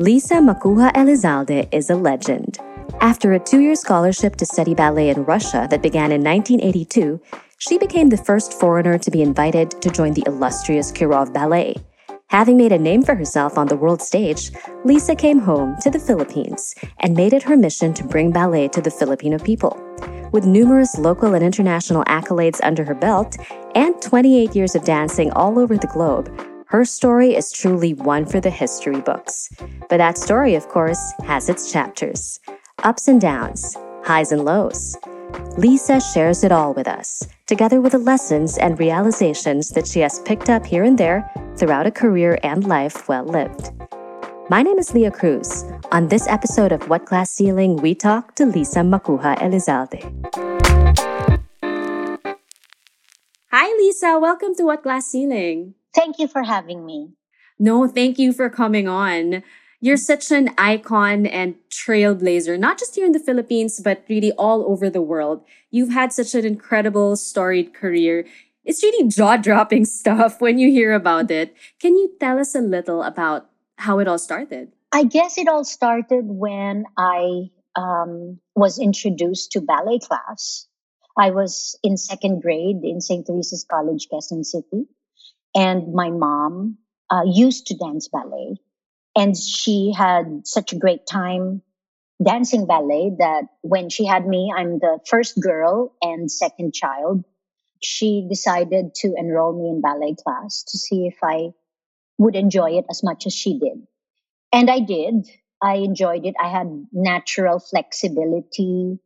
Lisa Macuja Elizalde is a legend. After a two year scholarship to study ballet in Russia that began in 1982, she became the first foreigner to be invited to join the illustrious Kirov Ballet. Having made a name for herself on the world stage, Lisa came home to the Philippines and made it her mission to bring ballet to the Filipino people. With numerous local and international accolades under her belt and 28 years of dancing all over the globe, her story is truly one for the history books. But that story, of course, has its chapters ups and downs, highs and lows. Lisa shares it all with us, together with the lessons and realizations that she has picked up here and there throughout a career and life well lived. My name is Leah Cruz. On this episode of What Glass Ceiling, we talk to Lisa Macuja Elizalde. Hi, Lisa. Welcome to What Glass Ceiling. Thank you for having me. No, thank you for coming on. You're such an icon and trailblazer, not just here in the Philippines, but really all over the world. You've had such an incredible, storied career. It's really jaw dropping stuff when you hear about it. Can you tell us a little about how it all started? I guess it all started when I um, was introduced to ballet class. I was in second grade in St. Theresa's College, Quezon City and my mom uh, used to dance ballet. And she had such a great time dancing ballet that when she had me i'm the first girl and second child. She decided to enroll me in ballet class to see if i would enjoy it as much as she did. And i did. I enjoyed it. I had natural flexibility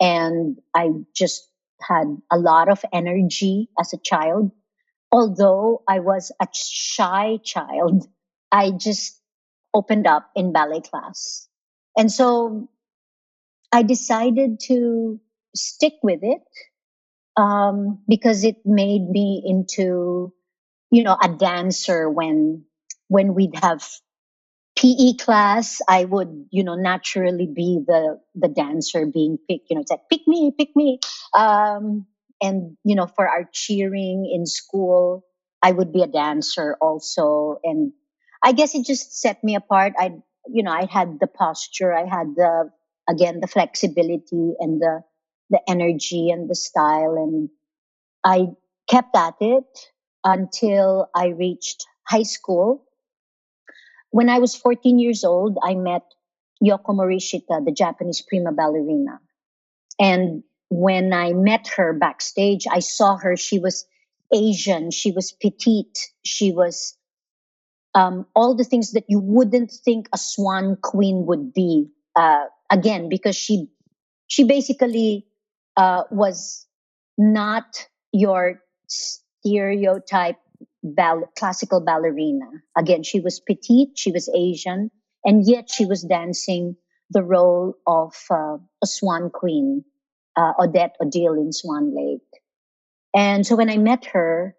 and i just had a lot of energy as a child although I was a shy child, I just opened up in ballet class. And so I decided to stick with it um, because it made me into, you know, a dancer when when we'd have PE class, I would, you know, naturally be the the dancer being picked. You know, it's like pick me, pick me. Um, and you know for our cheering in school i would be a dancer also. And i guess it just set me apart. I you know i had the posture i had the again the flexibility and the the energy and the style. And i kept at it until i reached high school. When i was 14 years old i met yoko morishita the japanese prima ballerina. And when I met her backstage, I saw her. She was Asian. She was petite. She was um, all the things that you wouldn't think a swan queen would be. Uh, again, because she she basically uh, was not your stereotype ball- classical ballerina. Again, she was petite. She was Asian, and yet she was dancing the role of uh, a swan queen uh, Odette Odile in Swan Lake. And so when I met her,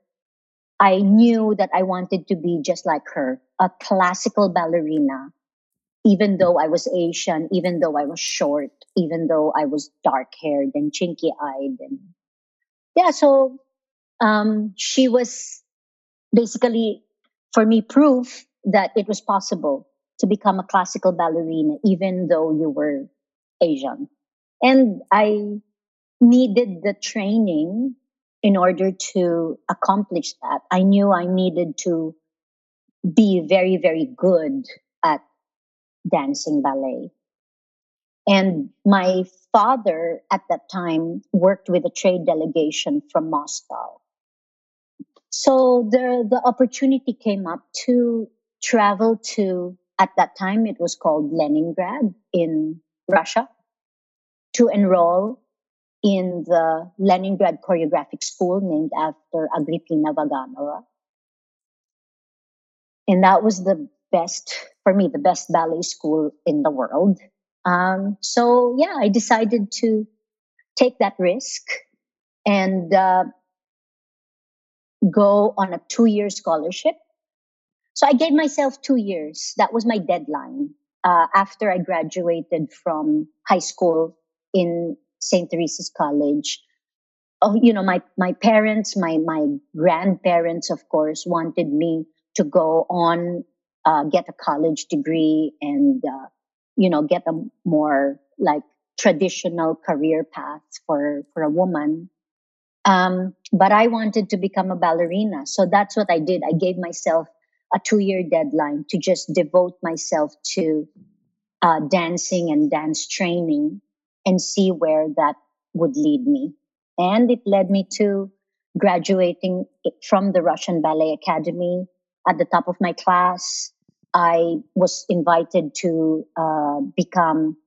I knew that I wanted to be just like her, a classical ballerina, even though I was Asian, even though I was short, even though I was dark haired and chinky eyed. And yeah, so um, she was basically, for me, proof that it was possible to become a classical ballerina, even though you were Asian. And I needed the training in order to accomplish that. I knew I needed to be very, very good at dancing ballet. And my father at that time worked with a trade delegation from Moscow. So the, the opportunity came up to travel to, at that time, it was called Leningrad in Russia to enroll in the Leningrad Choreographic School named after Agrippina Vaganova. And that was the best, for me, the best ballet school in the world. Um, so yeah, I decided to take that risk and uh, go on a two year scholarship. So I gave myself two years. That was my deadline uh, after I graduated from high school in St. Theresa's College. Oh, you know, my, my parents, my, my grandparents, of course, wanted me to go on uh, get a college degree and, uh, you know, get a more like traditional career path for, for a woman. Um, but I wanted to become a ballerina. So that's what I did. I gave myself a two year deadline to just devote myself to uh, dancing and dance training and see where that would lead me. And it led me to graduating from the Russian Ballet Academy at the top of my class. I was invited to uh, become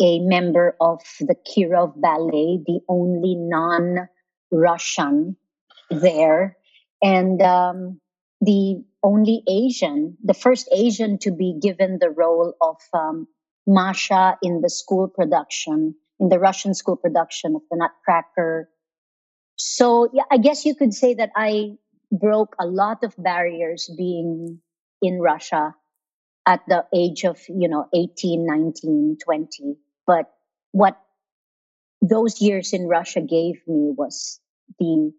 a member of the Kirov Ballet, the only non Russian there, and um, the only Asian, the first Asian to be given the role of um, Masha in the school production, in the Russian school production of the Nutcracker. So, yeah, I guess you could say that I broke a lot of barriers being in Russia at the age of, you know, 18, 19, 20. But what those years in Russia gave me was the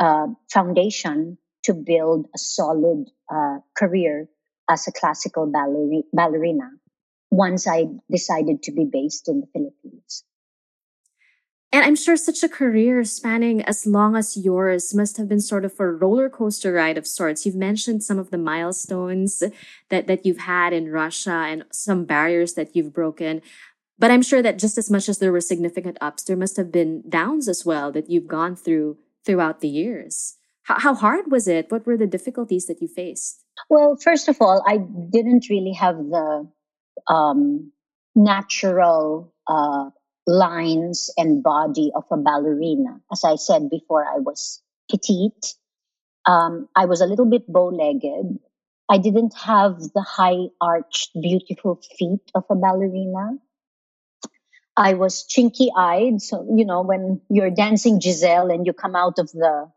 uh, foundation to build a solid uh, career as a classical balleri- ballerina once I decided to be based in the Philippines. And I'm sure such a career spanning as long as yours must have been sort of a roller coaster ride of sorts. You've mentioned some of the milestones that, that you've had in Russia and some barriers that you've broken. But I'm sure that just as much as there were significant ups, there must have been downs as well that you've gone through throughout the years. How, how hard was it? What were the difficulties that you faced? Well, first of all, I didn't really have the um, natural uh, lines and body of a ballerina. As I said before, I was petite. Um, I was a little bit bow legged. I didn't have the high arched, beautiful feet of a ballerina. I was chinky eyed. So, you know, when you're dancing Giselle and you come out of the,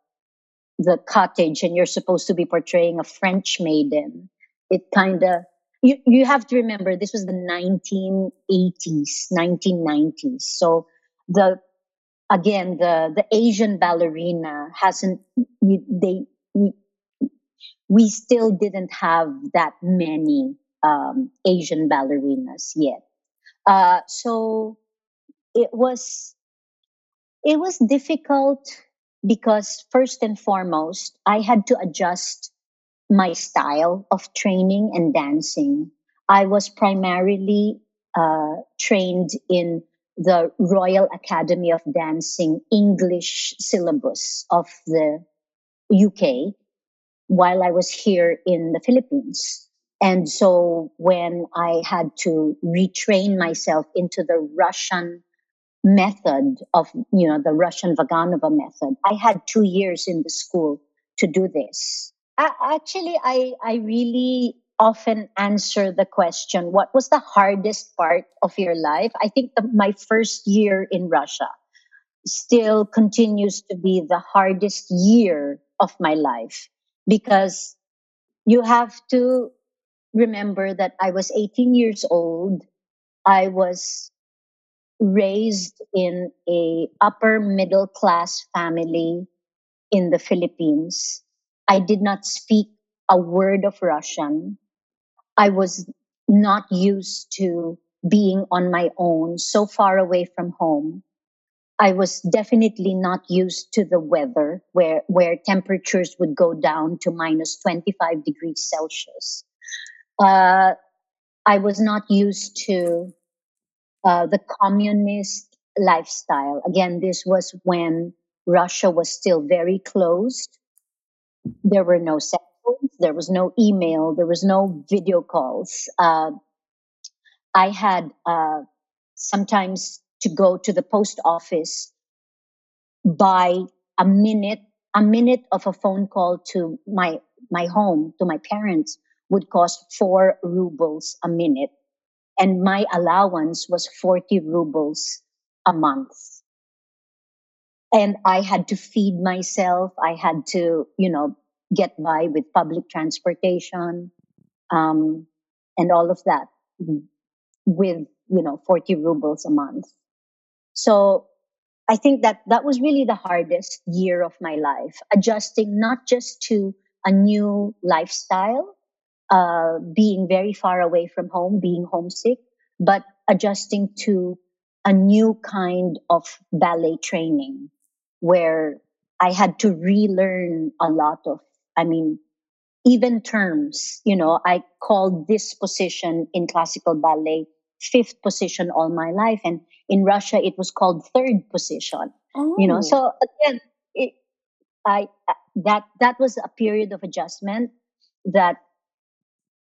the cottage and you're supposed to be portraying a French maiden, it kind of, you, you have to remember this was the 1980s, 1990s. So the, again, the, the Asian ballerina hasn't, they, we still didn't have that many um, Asian ballerinas yet. Uh, so it was it was difficult because first and foremost i had to adjust my style of training and dancing i was primarily uh, trained in the royal academy of dancing english syllabus of the uk while i was here in the philippines and so when i had to retrain myself into the russian method of, you know, the Russian Vaganova method. I had two years in the school to do this. Actually, I, I really often answer the question, what was the hardest part of your life? I think the, my first year in Russia still continues to be the hardest year of my life because you have to remember that I was 18 years old. I was raised in a upper middle class family in the Philippines. I did not speak a word of Russian. I was not used to being on my own, so far away from home. I was definitely not used to the weather where, where temperatures would go down to minus 25 degrees Celsius. Uh, I was not used to uh, the communist lifestyle. Again, this was when Russia was still very closed. There were no cell phones, there was no email, there was no video calls. Uh, I had uh, sometimes to go to the post office by a minute, a minute of a phone call to my my home to my parents would cost four rubles a minute and my allowance was 40 rubles a month and i had to feed myself. I had to you know get by with public transportation um, and all of that with you know 40 rubles a month. So i think that that was really the hardest year of my life adjusting not just to a new lifestyle uh, being very far away from home, being homesick, but adjusting to a new kind of ballet training where I had to relearn a lot of, I mean, even terms, you know, I called this position in classical ballet fifth position all my life. And in Russia, it was called third position, oh. you know, oh. so again, it, I, that, that was a period of adjustment that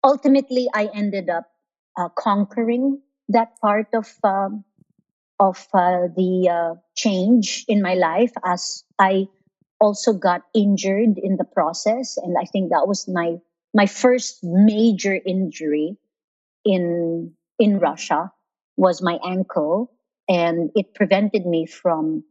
ultimately I ended up uh, conquering that part of, um, of uh, the uh, change in my life as I also got injured in the process. And i think that was my my first major injury in in russia was my ankle. And it prevented me from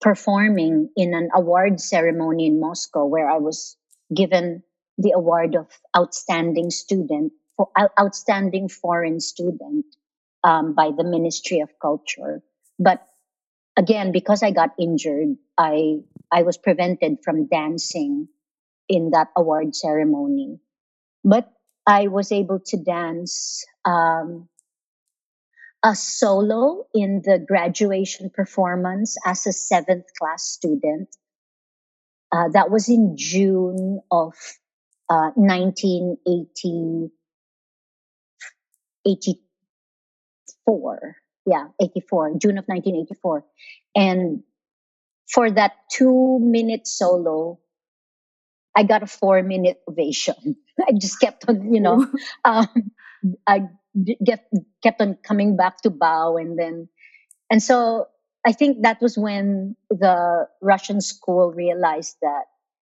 performing in an award ceremony in moscow where i was given the award of outstanding student for outstanding foreign student um, by the ministry of culture but again, because I got injured, I I was prevented from dancing in that award ceremony. But I was able to dance um, a solo in the graduation performance as a seventh class student. Uh, that was in June of uh, 1980, 84 yeah, 84, June of 1984. And for that two minute solo, I got a four minute ovation. I just kept on, you know, um, I get, kept on coming back to bow and then, and so I think that was when the Russian school realized that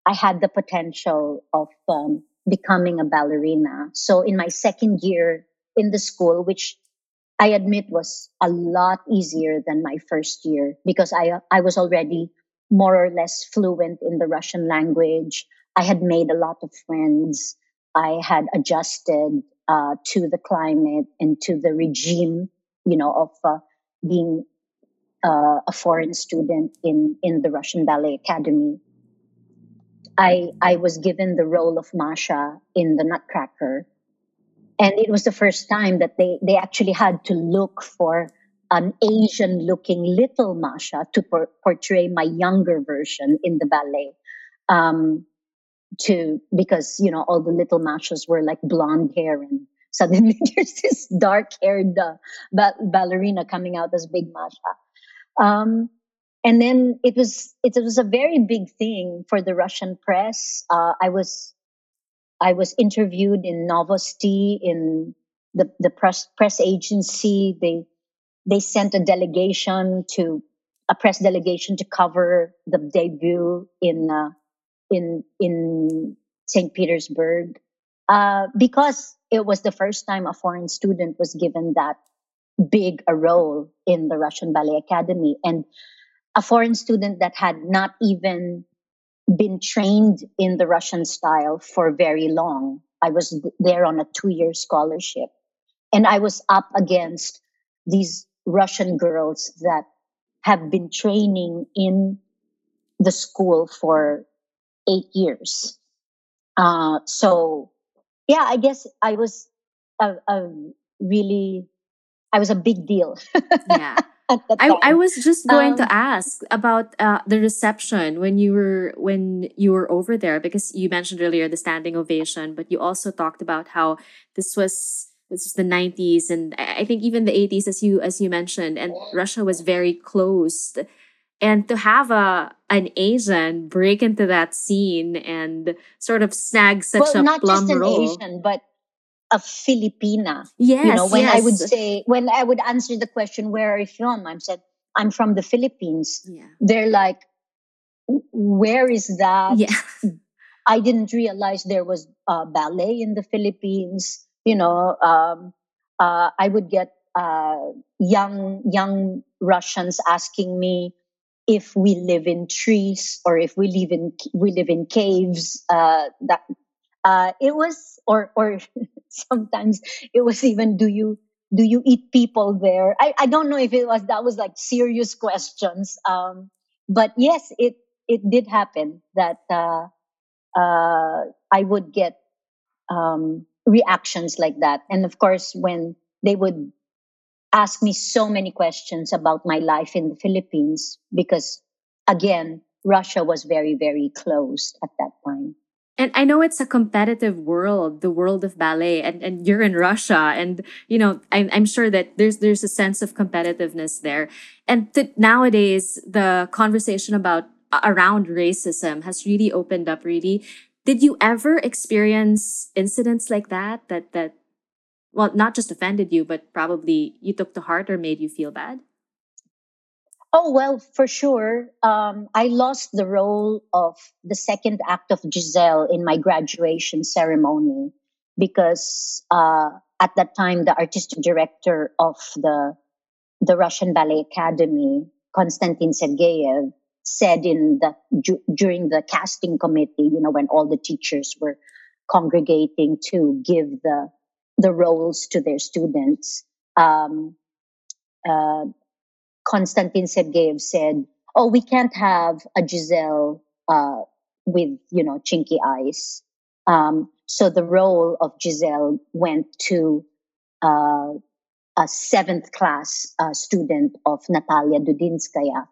I had the potential of um, becoming a ballerina. So in my second year in the school, which I admit was a lot easier than my first year because I I was already more or less fluent in the Russian language. I had made a lot of friends. I had adjusted uh, to the climate and to the regime, you know, of uh, being uh, a foreign student in in the Russian Ballet Academy. I I was given the role of Masha in the Nutcracker, and it was the first time that they they actually had to look for an Asian looking little Masha to por- portray my younger version in the ballet. Um, to because you know all the little Mashas were like blonde hair and suddenly there's this dark haired uh, ba- ballerina coming out as big Masha. Um, and then it was it was a very big thing for the Russian press. Uh, I was I was interviewed in Novosti in the, the press, press agency. They, they sent a delegation to a press delegation to cover the debut in, uh, in, in St. Petersburg. Uh, because it was the first time a foreign student was given that big a role in the Russian Ballet Academy and a foreign student that had not even been trained in the Russian style for very long. I was there on a two year scholarship and I was up against these Russian girls that have been training in the school for eight years. Uh, so yeah, I guess I was a, a really, I was a big deal. yeah. I, I was just going um, to ask about uh, the reception when you were when you were over there because you mentioned earlier the standing ovation, but you also talked about how this was this was the 90s and I think even the 80s as you as you mentioned and Russia was very closed and to have a an Asian break into that scene and sort of snag such well, a not plum just an role. Asian, but a Filipina. Yes. You know, when yes. I would say, when I would answer the question, where are you from? I said, I'm from the Philippines. Yeah. They're like, where is that? Yeah. I didn't realize there was uh, ballet in the Philippines. You know, um, uh, I would get uh, young young Russians asking me if we live in trees or if we live in we live in caves. Uh, that uh, it was, or or sometimes it was even, do you do you eat people there? I, I don't know if it was that was like serious questions. Um, but yes, it it did happen that uh, uh, I would get um, reactions like that. And of course, when they would ask me so many questions about my life in the Philippines, because again, Russia was very, very closed at that time. And I know it's a competitive world, the world of ballet, and, and you're in Russia, and you know I'm, I'm sure that there's there's a sense of competitiveness there. And th- nowadays, the conversation about uh, around racism has really opened up. Really, did you ever experience incidents like that? That that well, not just offended you, but probably you took to heart or made you feel bad. Oh, well, for sure. Um, I lost the role of the second act of Giselle in my graduation ceremony because uh, at that time, the artistic director of the, the Russian Ballet Academy, Konstantin Sergeyev, said in the ju- during the casting committee, you know, when all the teachers were congregating to give the the roles to their students, um, uh, Konstantin Sergeyev said, "Oh, we can't have a Giselle uh, with you know chinky eyes." Um, so the role of Giselle went to uh, a seventh class uh, student of Natalia Dudinskaya,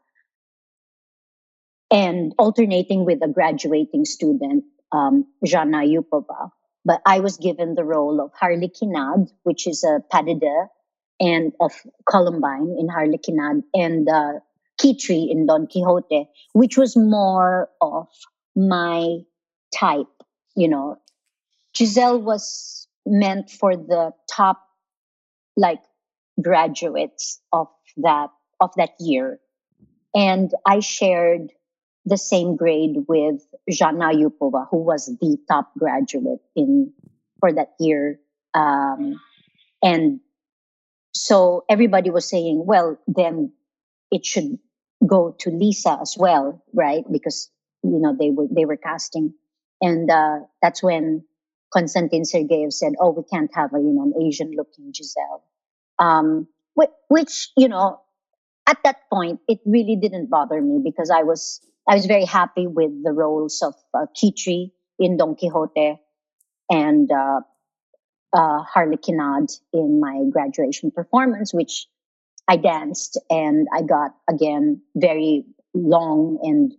and alternating with a graduating student, um, Zhanna Ayupova. But I was given the role of Harley Harlequinade, which is a pas de deux and of Columbine in Harlequinade and uh, Kitri in Don Quixote, which was more of my type, you know. Giselle was meant for the top like graduates of that of that year. And I shared the same grade with Zhanna Ayupova, who was the top graduate in for that year. Um, and so everybody was saying, well, then it should go to Lisa as well, right? Because you know they were they were casting, and uh, that's when Konstantin Sergeyev said, "Oh, we can't have a you know an Asian looking Giselle," um, which, you know at that point it really didn't bother me because I was I was very happy with the roles of uh, Kitri in Don Quixote and uh, uh, Harlequinade in my graduation performance, which I danced and I got again very long and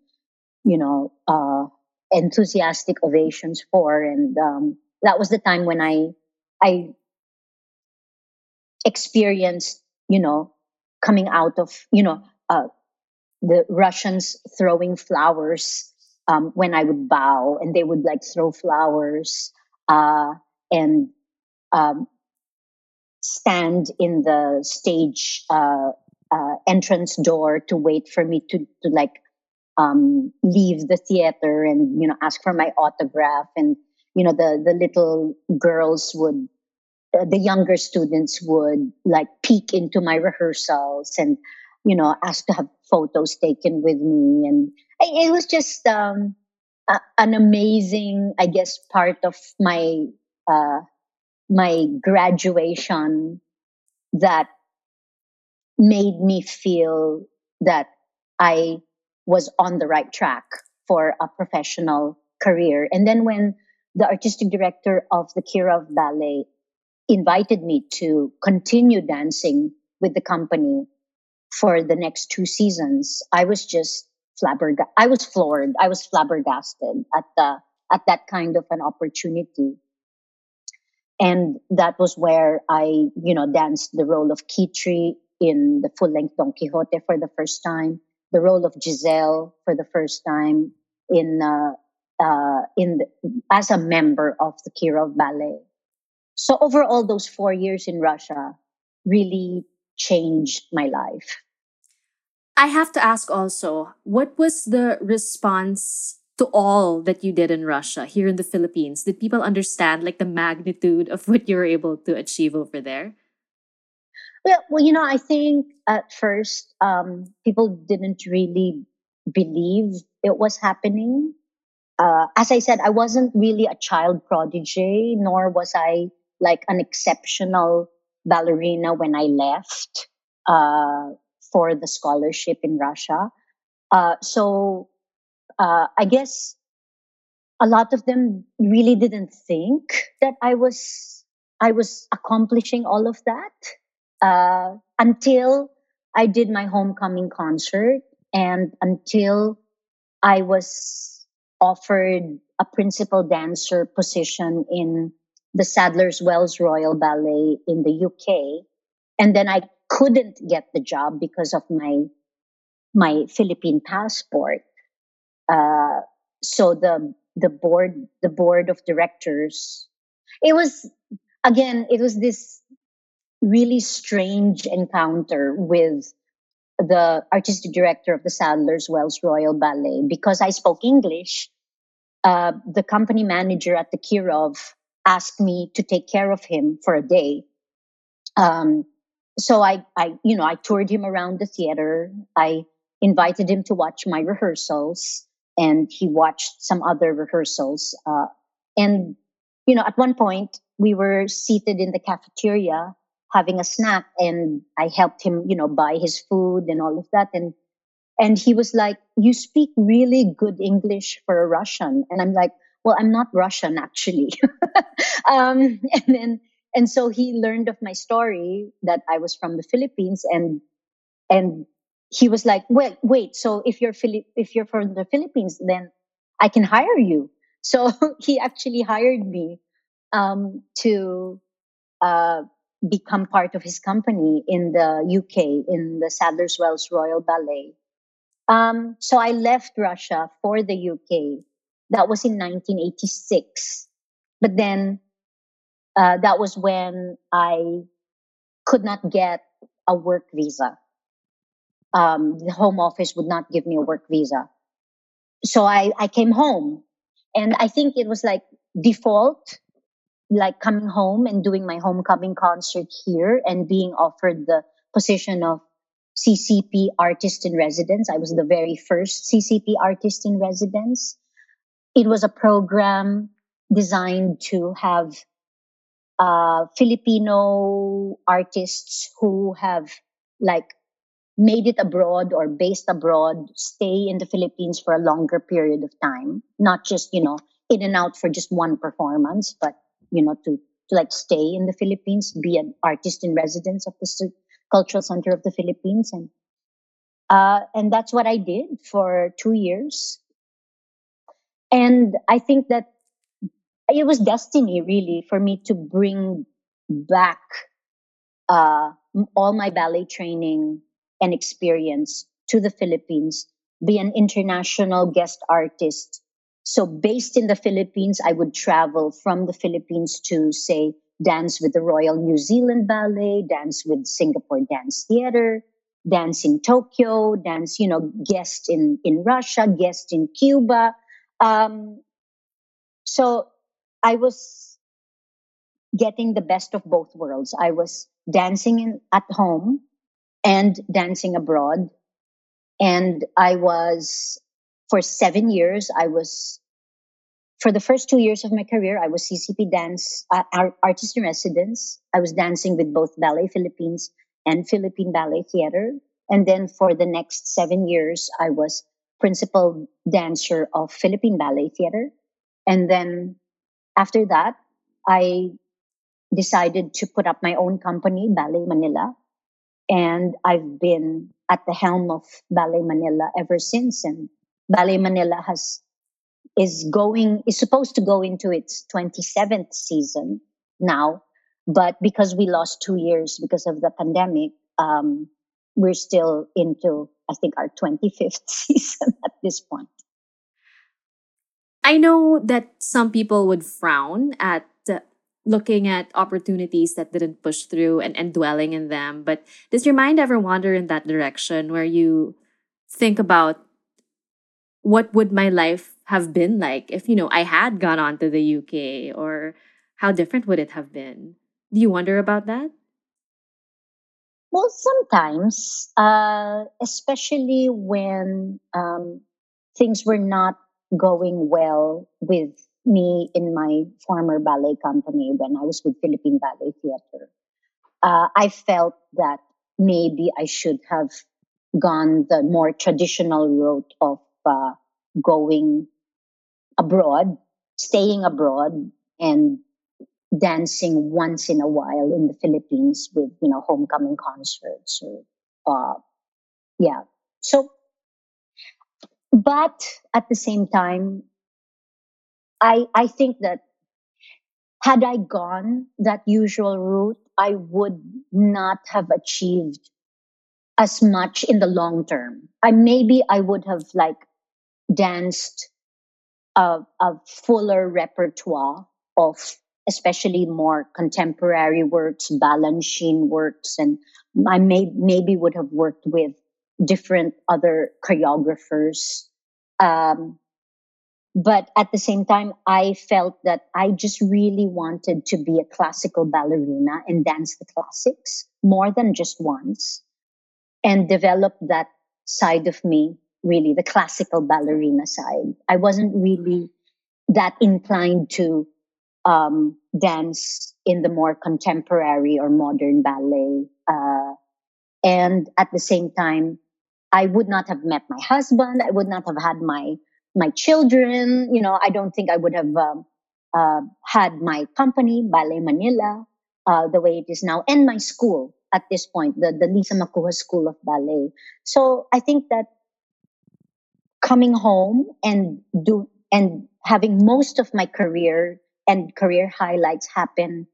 you know uh, enthusiastic ovations for, and um, that was the time when I I experienced you know coming out of you know uh, the Russians throwing flowers um, when I would bow, and they would like throw flowers. Uh, and um, stand in the stage uh, uh, entrance door to wait for me to to like um, leave the theater and you know ask for my autograph. And you know the the little girls would uh, the younger students would like peek into my rehearsals and you know ask to have photos taken with me. And it was just um, a, an amazing i guess part of my uh, my graduation that made me feel that I was on the right track for a professional career. And then when the artistic director of the Kirov Ballet invited me to continue dancing with the company for the next two seasons, I was just flabbergasted. I was floored. I was flabbergasted at the at that kind of an opportunity and that was where I, you know, danced the role of Kitri in the full length Don Quixote for the first time, the role of Giselle for the first time in, uh, uh, in the, as a member of the Kirov Ballet. So overall, those four years in Russia really changed my life. I have to ask also, what was the response to all that you did in Russia here in the Philippines? Did people understand like the magnitude of what you were able to achieve over there? Well, well, you know, I think at first um, people didn't really believe it was happening. Uh, as I said, I wasn't really a child prodigy, nor was I like an exceptional ballerina when I left uh, for the scholarship in Russia. Uh, so uh, I guess a lot of them really didn't think that I was I was accomplishing all of that uh, until I did my homecoming concert and until I was offered a principal dancer position in the Sadler's Wells Royal Ballet in the UK. And then I couldn't get the job because of my my Philippine passport. Uh, so the the board the board of directors it was again it was this really strange encounter with the artistic director of the Sadler's Wells Royal Ballet because I spoke English. Uh, the company manager at the Kirov asked me to take care of him for a day. Um, so I, I, you know, I toured him around the theater. I invited him to watch my rehearsals and he watched some other rehearsals. Uh, and, you know, at one point we were seated in the cafeteria having a snack and I helped him, you know, buy his food and all of that. And, and he was like, you speak really good English for a Russian. And I'm like, well, I'm not Russian actually. um, and then, and so he learned of my story that I was from the Philippines and, and he was like, wait, wait. So if you're Philip, if you're from the Philippines, then I can hire you. So he actually hired me um, to uh, become part of his company in the UK in the Sadler's Wells Royal Ballet. Um, so I left Russia for the UK. That was in 1986. But then uh, that was when I could not get a work visa um, the home office would not give me a work visa. So I, I came home and I think it was like default, like coming home and doing my homecoming concert here and being offered the position of CCP artist in residence. I was the very first CCP artist in residence. It was a program designed to have uh, Filipino artists who have like made it abroad or based abroad stay in the Philippines for a longer period of time, not just, you know, in and out for just one performance, but, you know, to, to like stay in the Philippines, be an artist in residence of the Cultural Center of the Philippines. And, uh, and that's what I did for two years. And I think that it was destiny really for me to bring back, uh, all my ballet training and experience to the Philippines, be an international guest artist. So based in the Philippines, I would travel from the Philippines to say dance with the Royal New Zealand Ballet, dance with Singapore Dance Theater, dance in Tokyo, dance, you know, guest in, in Russia, guest in Cuba. Um, so I was getting the best of both worlds. I was dancing in, at home and dancing abroad. And I was, for seven years, I was, for the first two years of my career, I was CCP dance, uh, artist in residence. I was dancing with both Ballet Philippines and Philippine Ballet Theater. And then for the next seven years, I was principal dancer of Philippine Ballet Theater. And then after that, I decided to put up my own company, Ballet Manila, and I've been at the helm of Ballet Manila ever since. And Ballet Manila has is going is supposed to go into its 27th season now, but because we lost two years because of the pandemic, um, we're still into I think our 25th season at this point. I know that some people would frown at looking at opportunities that didn't push through and, and dwelling in them. But does your mind ever wander in that direction where you think about what would my life have been like if, you know, I had gone on to the UK or how different would it have been? Do you wonder about that? Well, sometimes, uh, especially when um, things were not going well with me in my former ballet company when I was with Philippine Ballet Theater. Uh, I felt that maybe I should have gone the more traditional route of uh, going abroad staying abroad and dancing once in a while in the Philippines with you know homecoming concerts or uh, yeah so but at the same time I I think that had I gone that usual route I would not have achieved as much in the long term I maybe I would have like danced a, a fuller repertoire of especially more contemporary works, Balanchine works, and I may maybe would have worked with different other choreographers. Um, but at the same time, I felt that I just really wanted to be a classical ballerina and dance the classics more than just once and develop that side of me, really, the classical ballerina side. I wasn't really that inclined to um, dance in the more contemporary or modern ballet. Uh, and at the same time, I would not have met my husband. I would not have had my my children. You know, I don't think I would have um, uh, had my company, Ballet Manila, uh, the way it is now, and my school at this point, the the Lisa Macuja School of Ballet. So I think that coming home and do and having most of my career and career highlights happen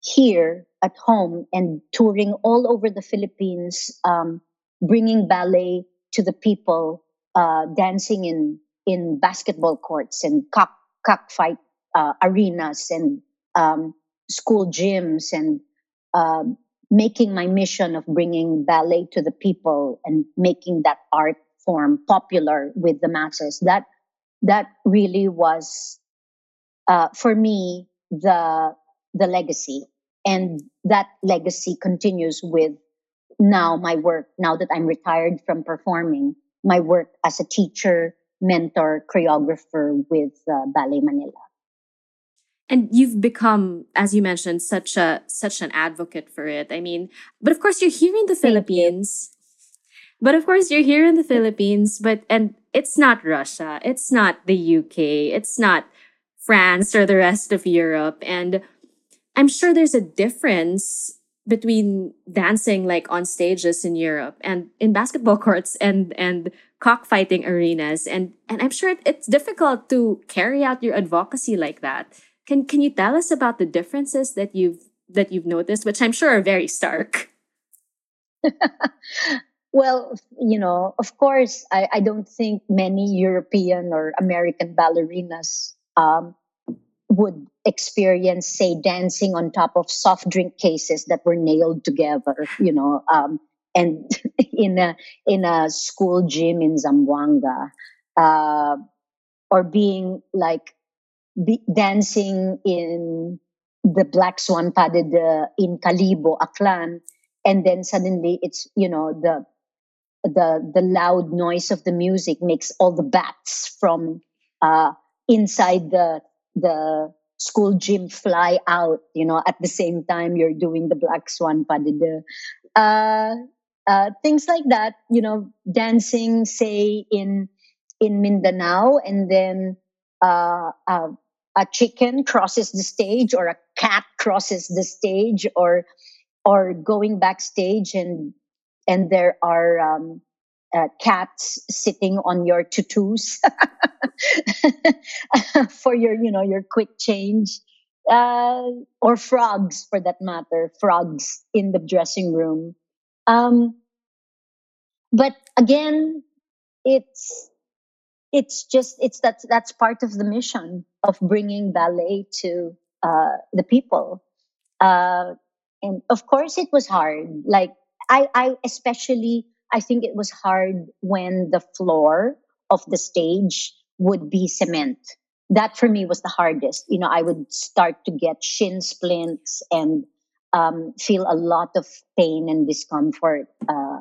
here at home and touring all over the Philippines, um, bringing ballet to the people, uh, dancing in in basketball courts and cock cockfight uh, arenas and um, school gyms and um, making my mission of bringing ballet to the people and making that art form popular with the masses. That that really was uh, for me the the legacy and that legacy continues with now my work now that i'm retired from performing my work as a teacher mentor choreographer with uh, ballet manila and you've become as you mentioned such a such an advocate for it i mean but of course you're here in the Thank philippines you. but of course you're here in the philippines but and it's not russia it's not the uk it's not France or the rest of Europe. And I'm sure there's a difference between dancing like on stages in Europe and in basketball courts and and cockfighting arenas and and I'm sure it's difficult to carry out your advocacy like that. Can can you tell us about the differences that you've that you've noticed which I'm sure are very stark? well, you know, of course, I, I don't think many European or American ballerinas um, would experience, say, dancing on top of soft drink cases that were nailed together, you know, um, and in a in a school gym in Zamboanga, uh, or being like be, dancing in the Black Swan pas de deux uh, in Kalibo, Aklan, and then suddenly it's you know the the the loud noise of the music makes all the bats from uh, inside the the school gym fly out you know at the same time you're doing the black swan pas de deux. Uh, uh, things like that you know dancing say in in mindanao and then uh, uh, a chicken crosses the stage or a cat crosses the stage or or going backstage and and there are um, uh, cats sitting on your tutus for your you know your quick change uh, or frogs for that matter frogs in the dressing room. Um, but again it's it's just it's that's that's part of the mission of bringing ballet to uh, the people. Uh, and of course it was hard. Like i i especially I think it was hard when the floor of the stage would be cement. That for me was the hardest. You know, I would start to get shin splints and um, feel a lot of pain and discomfort uh,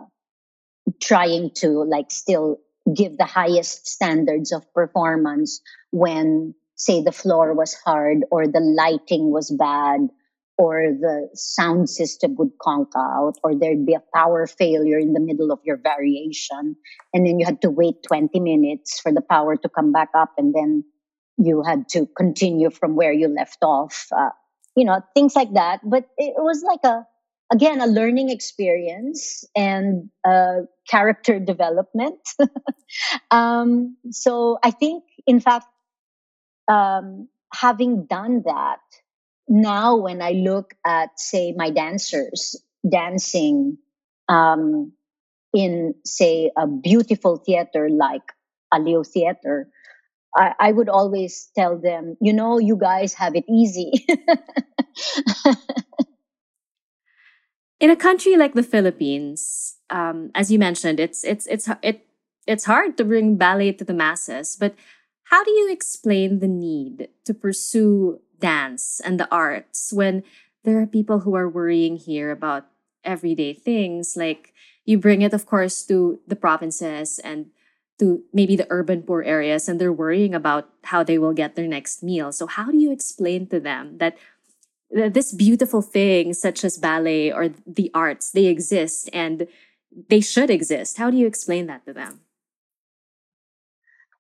trying to like still give the highest standards of performance when say the floor was hard or the lighting was bad or the sound system would conk out or there'd be a power failure in the middle of your variation and then you had to wait 20 minutes for the power to come back up and then you had to continue from where you left off. Uh, you know, things like that. But it was like a, again, a learning experience and character development. um, so I think, in fact, um, having done that, now when I look at, say, my dancers dancing um, in, say, a beautiful theater like Aliw Theater, I, I would always tell them, you know, you guys have it easy. in a country like the Philippines, um, as you mentioned, it's it's it's it it's hard to bring ballet to the masses. But how do you explain the need to pursue dance and the arts when there are people who are worrying here about everyday things like you bring it of course to the provinces and to maybe the urban poor areas and they're worrying about how they will get their next meal. So how do you explain to them that this beautiful thing such as ballet or the arts they exist and they should exist? How do you explain that to them?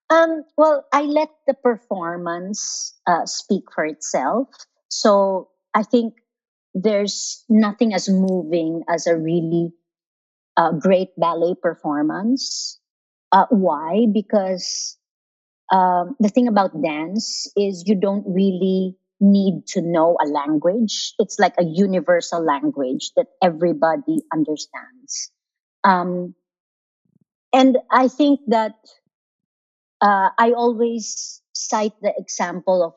Um, well, I let the performance uh, speak for itself. So I think there's nothing as moving as a really uh, great ballet performance uh, why? Because um, the thing about dance is you don't really need to know a language. It's like a universal language that everybody understands. Um, and I think that uh, I always cite the example of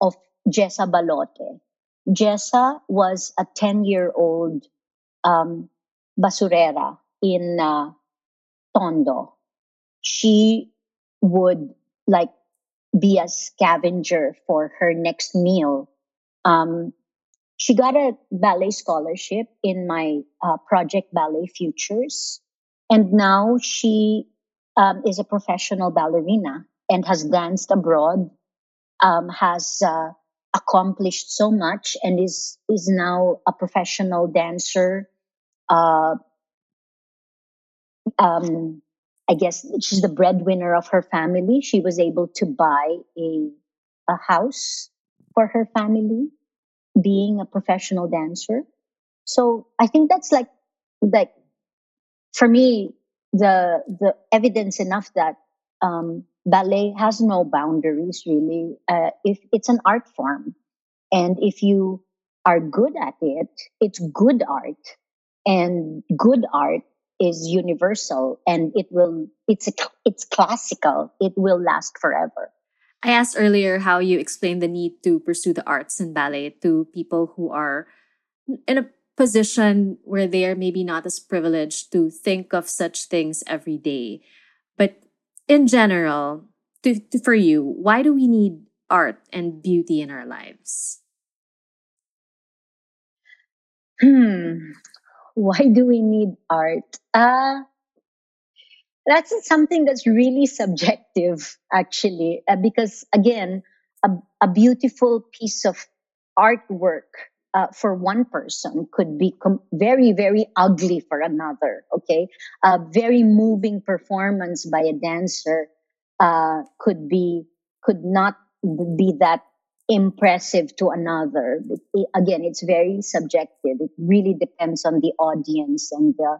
of Jessa Balote. Jessa was a ten year old um, basurera in uh, Tondo, she would like be a scavenger for her next meal. Um, she got a ballet scholarship in my uh, project Ballet Futures. And now she um, is a professional ballerina and has danced abroad, um, has uh, accomplished so much, and is is now a professional dancer. Uh, um, I guess she's the breadwinner of her family. She was able to buy a, a house for her family, being a professional dancer. So I think that's like, like for me, the, the evidence enough that, um, ballet has no boundaries really. Uh, if it's an art form. And if you are good at it, it's good art. And good art is universal and it will it's a, it's classical. It will last forever. I asked earlier how you explain the need to pursue the arts and ballet to people who are in a position where they are maybe not as privileged to think of such things every day. But in general to, to, for you why do we need art and beauty in our lives? Hmm. Why do we need art? Uh, that's something that's really subjective, actually, uh, because again, a, a, beautiful piece of artwork uh, for one person could be com- very, very ugly for another. Okay, a very moving performance by a dancer uh, could be could not be that impressive to another. It, again, it's very subjective. It really depends on the audience and the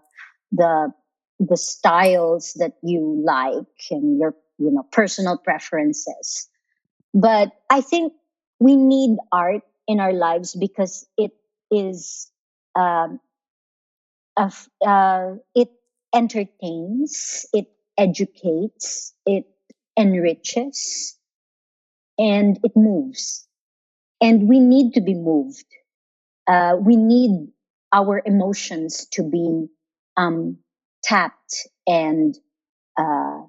the the styles that you like and your you know personal preferences. But I think we need art in our lives because it is um, uh, it entertains, it educates, it enriches, and it moves. And we need to be moved. Uh, we need our emotions to be um, tapped and uh,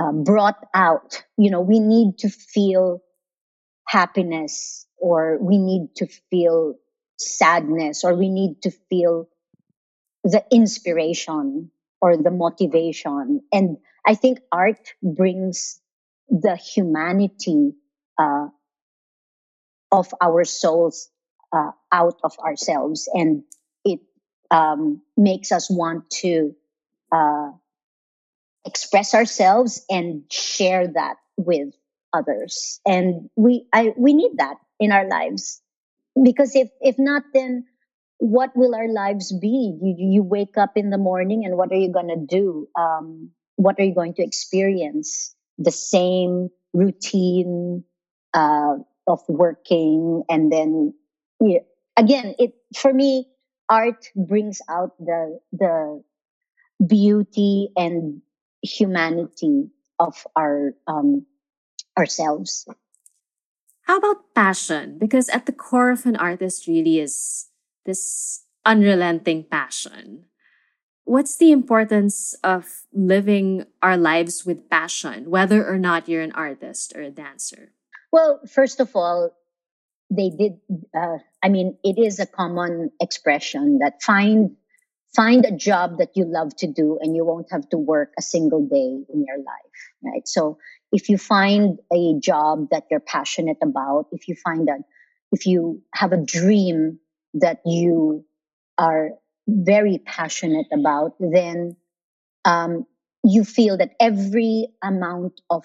uh, brought out. You know, we need to feel happiness or we need to feel sadness or we need to feel the inspiration or the motivation. And I think art brings the humanity uh, of our souls uh, out of ourselves, and it um, makes us want to uh, express ourselves and share that with others. And we i we need that in our lives. Because if if not then what will our lives be? You you wake up in the morning and what are you going to do? Um, what are you going to experience? The same routine uh, of working and then yeah, again it for me art brings out the the beauty and humanity of our um, ourselves how about passion? Because at the core of an artist really is this unrelenting passion. What's the importance of living our lives with passion whether or not you're an artist or a dancer? Well first of all they did uh, i mean it is a common expression that find find a job that you love to do and you won't have to work a single day in your life right? So if you find a job that you're passionate about if you find that if you have a dream that you are very passionate about then um, you feel that every amount of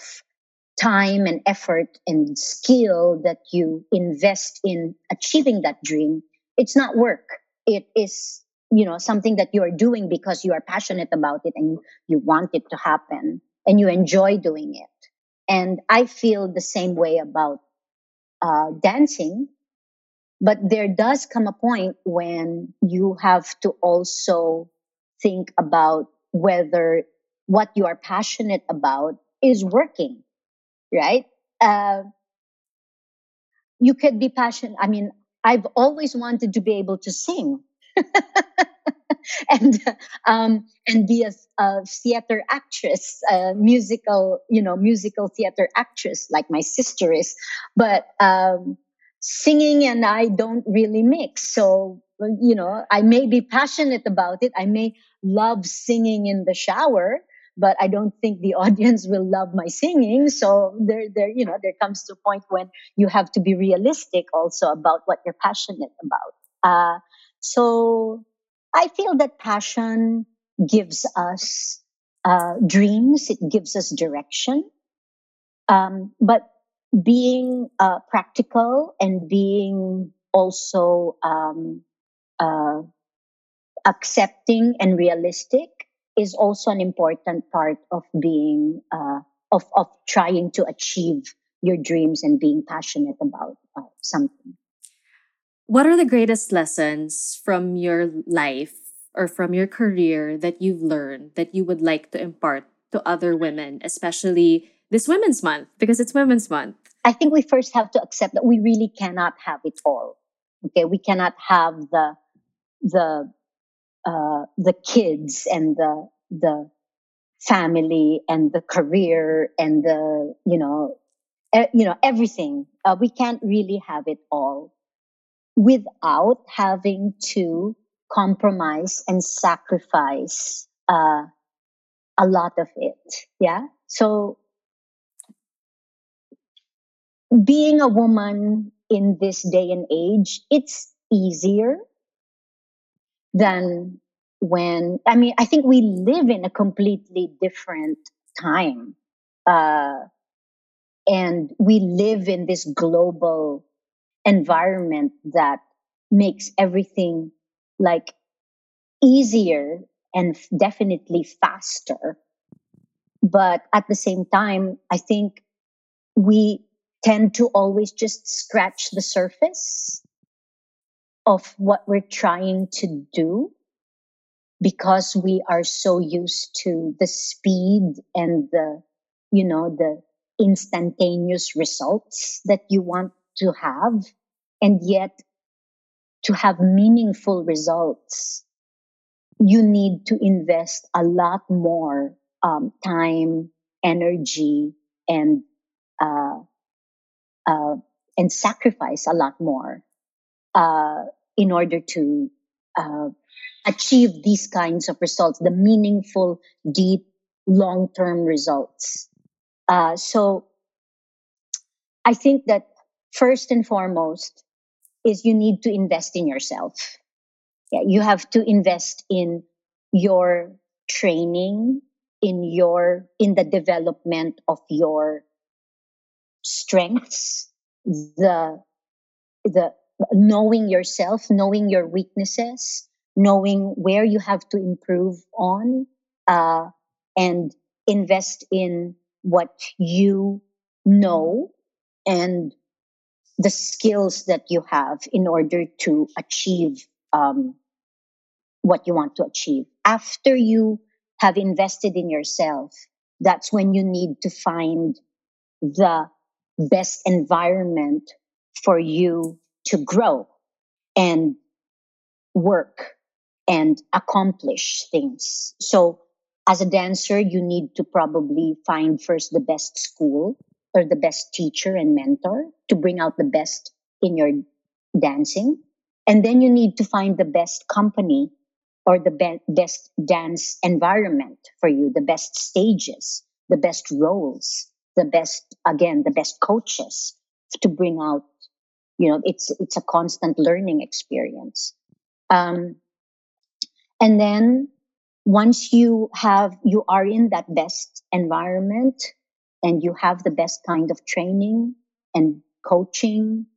time and effort and skill that you invest in achieving that dream it's not work. It is you know something that you are doing because you are passionate about it and you want it to happen and you enjoy doing it and i feel the same way about uh, dancing but there does come a point when you have to also think about whether what you are passionate about is working right? Uh, you could be passionate. I mean, I've always wanted to be able to sing. and um, and be a, a theater actress, a musical, you know, musical theater actress like my sister is. But um, singing and I don't really mix. So you know, I may be passionate about it. I may love singing in the shower, but I don't think the audience will love my singing. So there, there, you know, there comes to a point when you have to be realistic also about what you're passionate about. Uh, so I feel that passion gives us uh, dreams. It gives us direction. Um, but being uh, practical and being also um, uh, accepting and realistic is also an important part of being uh, of of trying to achieve your dreams and being passionate about uh, something. What are the greatest lessons from your life or from your career that you've learned that you would like to impart to other women, especially this Women's Month, because it's Women's Month? I think we first have to accept that we really cannot have it all. Okay, we cannot have the the uh, the kids and the the family and the career and the you know you know everything uh, we can't really have it all without having to compromise and sacrifice uh, a lot of it. Yeah? So being a woman in this day and age it's easier than when i mean i think we live in a completely different time uh, and we live in this global environment that makes everything like easier and definitely faster. But at the same time i think we tend to always just scratch the surface of what we're trying to do because we are so used to the speed and the you know the instantaneous results that you want to have and yet to have meaningful results you need to invest a lot more um, time energy and uh, uh, and sacrifice a lot more uh, in order to uh, achieve these kinds of results, the meaningful, deep, long term results. Uh, so I think that first and foremost is you need to invest in yourself. Yeah, you have to invest in your training, in your in the development of your strengths, the the knowing yourself, knowing your weaknesses, knowing where you have to improve on, uh, and invest in what you know and the skills that you have in order to achieve um, what you want to achieve. After you have invested in yourself, that's when you need to find the best environment for you to grow and work and accomplish things. So as a dancer, you need to probably find first the best school or the best teacher and mentor to bring out the best in your dancing. And then you need to find the best company or the be- best dance environment for you, the best stages, the best roles, the best, again, the best coaches to bring out, you know, it's, it's a constant learning experience. Um, and then once you have, you are in that best environment and you have the best kind of training and coaching,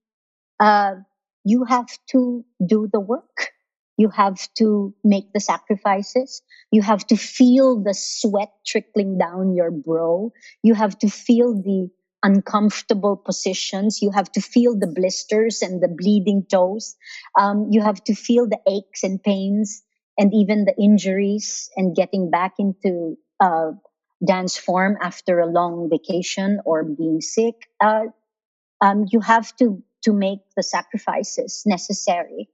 uh, you have to do the work. You have to make the sacrifices. You have to feel the sweat trickling down your brow. You have to feel the uncomfortable positions. You have to feel the blisters and the bleeding toes. Um, you have to feel the aches and pains and even the injuries and getting back into uh, dance form after a long vacation or being sick. Uh, um, you have to to make the sacrifices necessary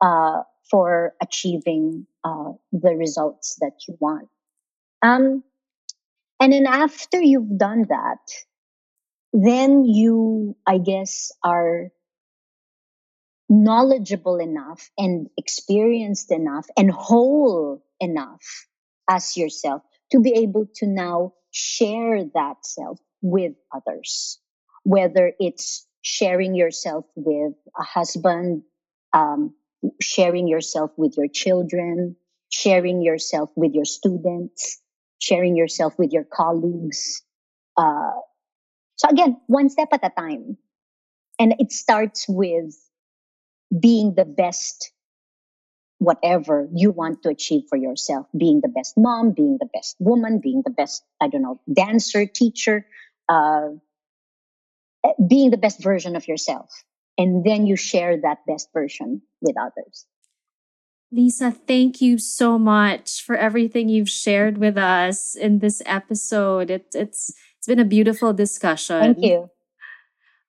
uh, for achieving uh, the results that you want. Um, and then after you've done that, then you, I guess, are knowledgeable enough and experienced enough and whole enough as yourself to be able to now share that self with others, whether it's sharing yourself with a husband, um, sharing yourself with your children, sharing yourself with your students, sharing yourself with your colleagues. Uh, so again, one step at a time. And it starts with being the best whatever you want to achieve for yourself being the best mom being the best woman being the best i don't know dancer teacher uh, being the best version of yourself. And then you share that best version with others. Lisa thank you so much for everything you've shared with us in this episode. It, it's it's been a beautiful discussion. Thank you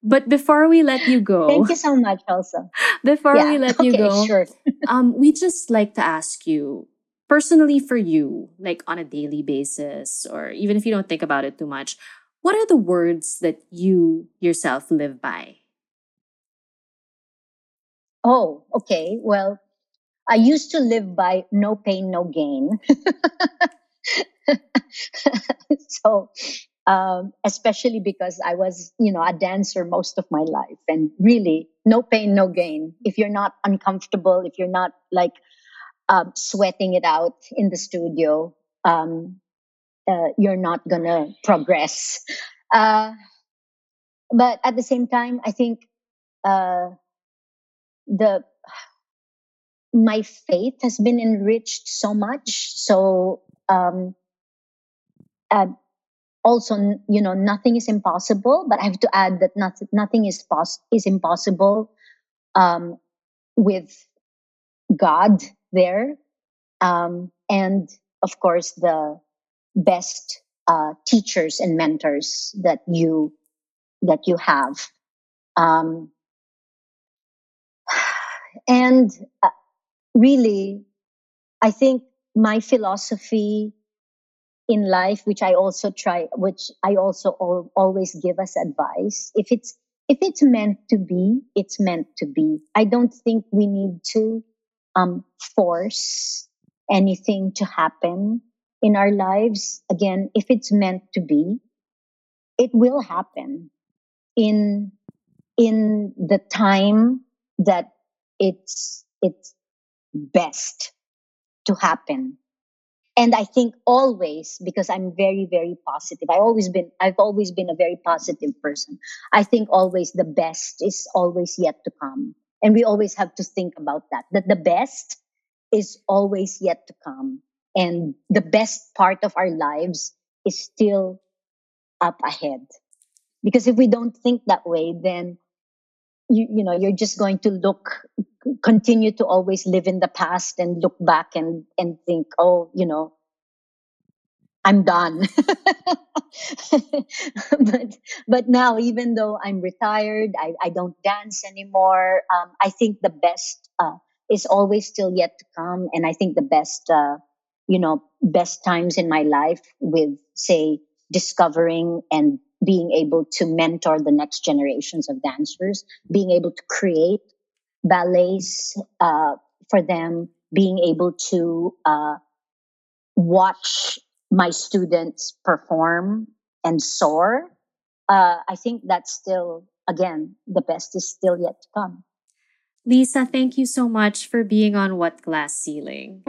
but before we let you go, thank you so much, Elsa. Before yeah. we let you okay, go, sure. um, we just like to ask you personally for you, like on a daily basis, or even if you don't think about it too much, what are the words that you yourself live by? Oh, okay. Well, I used to live by no pain, no gain. so um, especially because I was, you know, a dancer most of my life, and really, no pain, no gain. If you're not uncomfortable, if you're not like um, sweating it out in the studio, um, uh, you're not gonna progress. Uh, but at the same time, I think uh, the my faith has been enriched so much. So um, uh, also you know nothing is impossible but i have to add that not, nothing is pos- is impossible um, with god there um, and of course the best uh, teachers and mentors that you that you have. Um, and uh, really i think my philosophy in life which i also try which i also al- always give as advice if it's if it's meant to be it's meant to be. I don't think we need to um, force anything to happen in our lives. Again if it's meant to be it will happen in in the time that it's it's best to happen and I think always because I'm very very positive. I always been I've always been a very positive person. I think always the best is always yet to come. And we always have to think about that. That the best is always yet to come. And the best part of our lives is still up ahead. Because if we don't think that way, then you, you know, you're just going to look, continue to always live in the past and look back and, and think, oh, you know, I'm done. but but now, even though I'm retired, I, I don't dance anymore. Um, I think the best uh, is always still yet to come, and I think the best, uh, you know, best times in my life with say discovering and being able to mentor the next generations of dancers, being able to create ballets uh, for them, being able to uh, watch my students perform and soar, uh, I think that's still, again, the best is still yet to come. Lisa, thank you so much for being on What Glass Ceiling.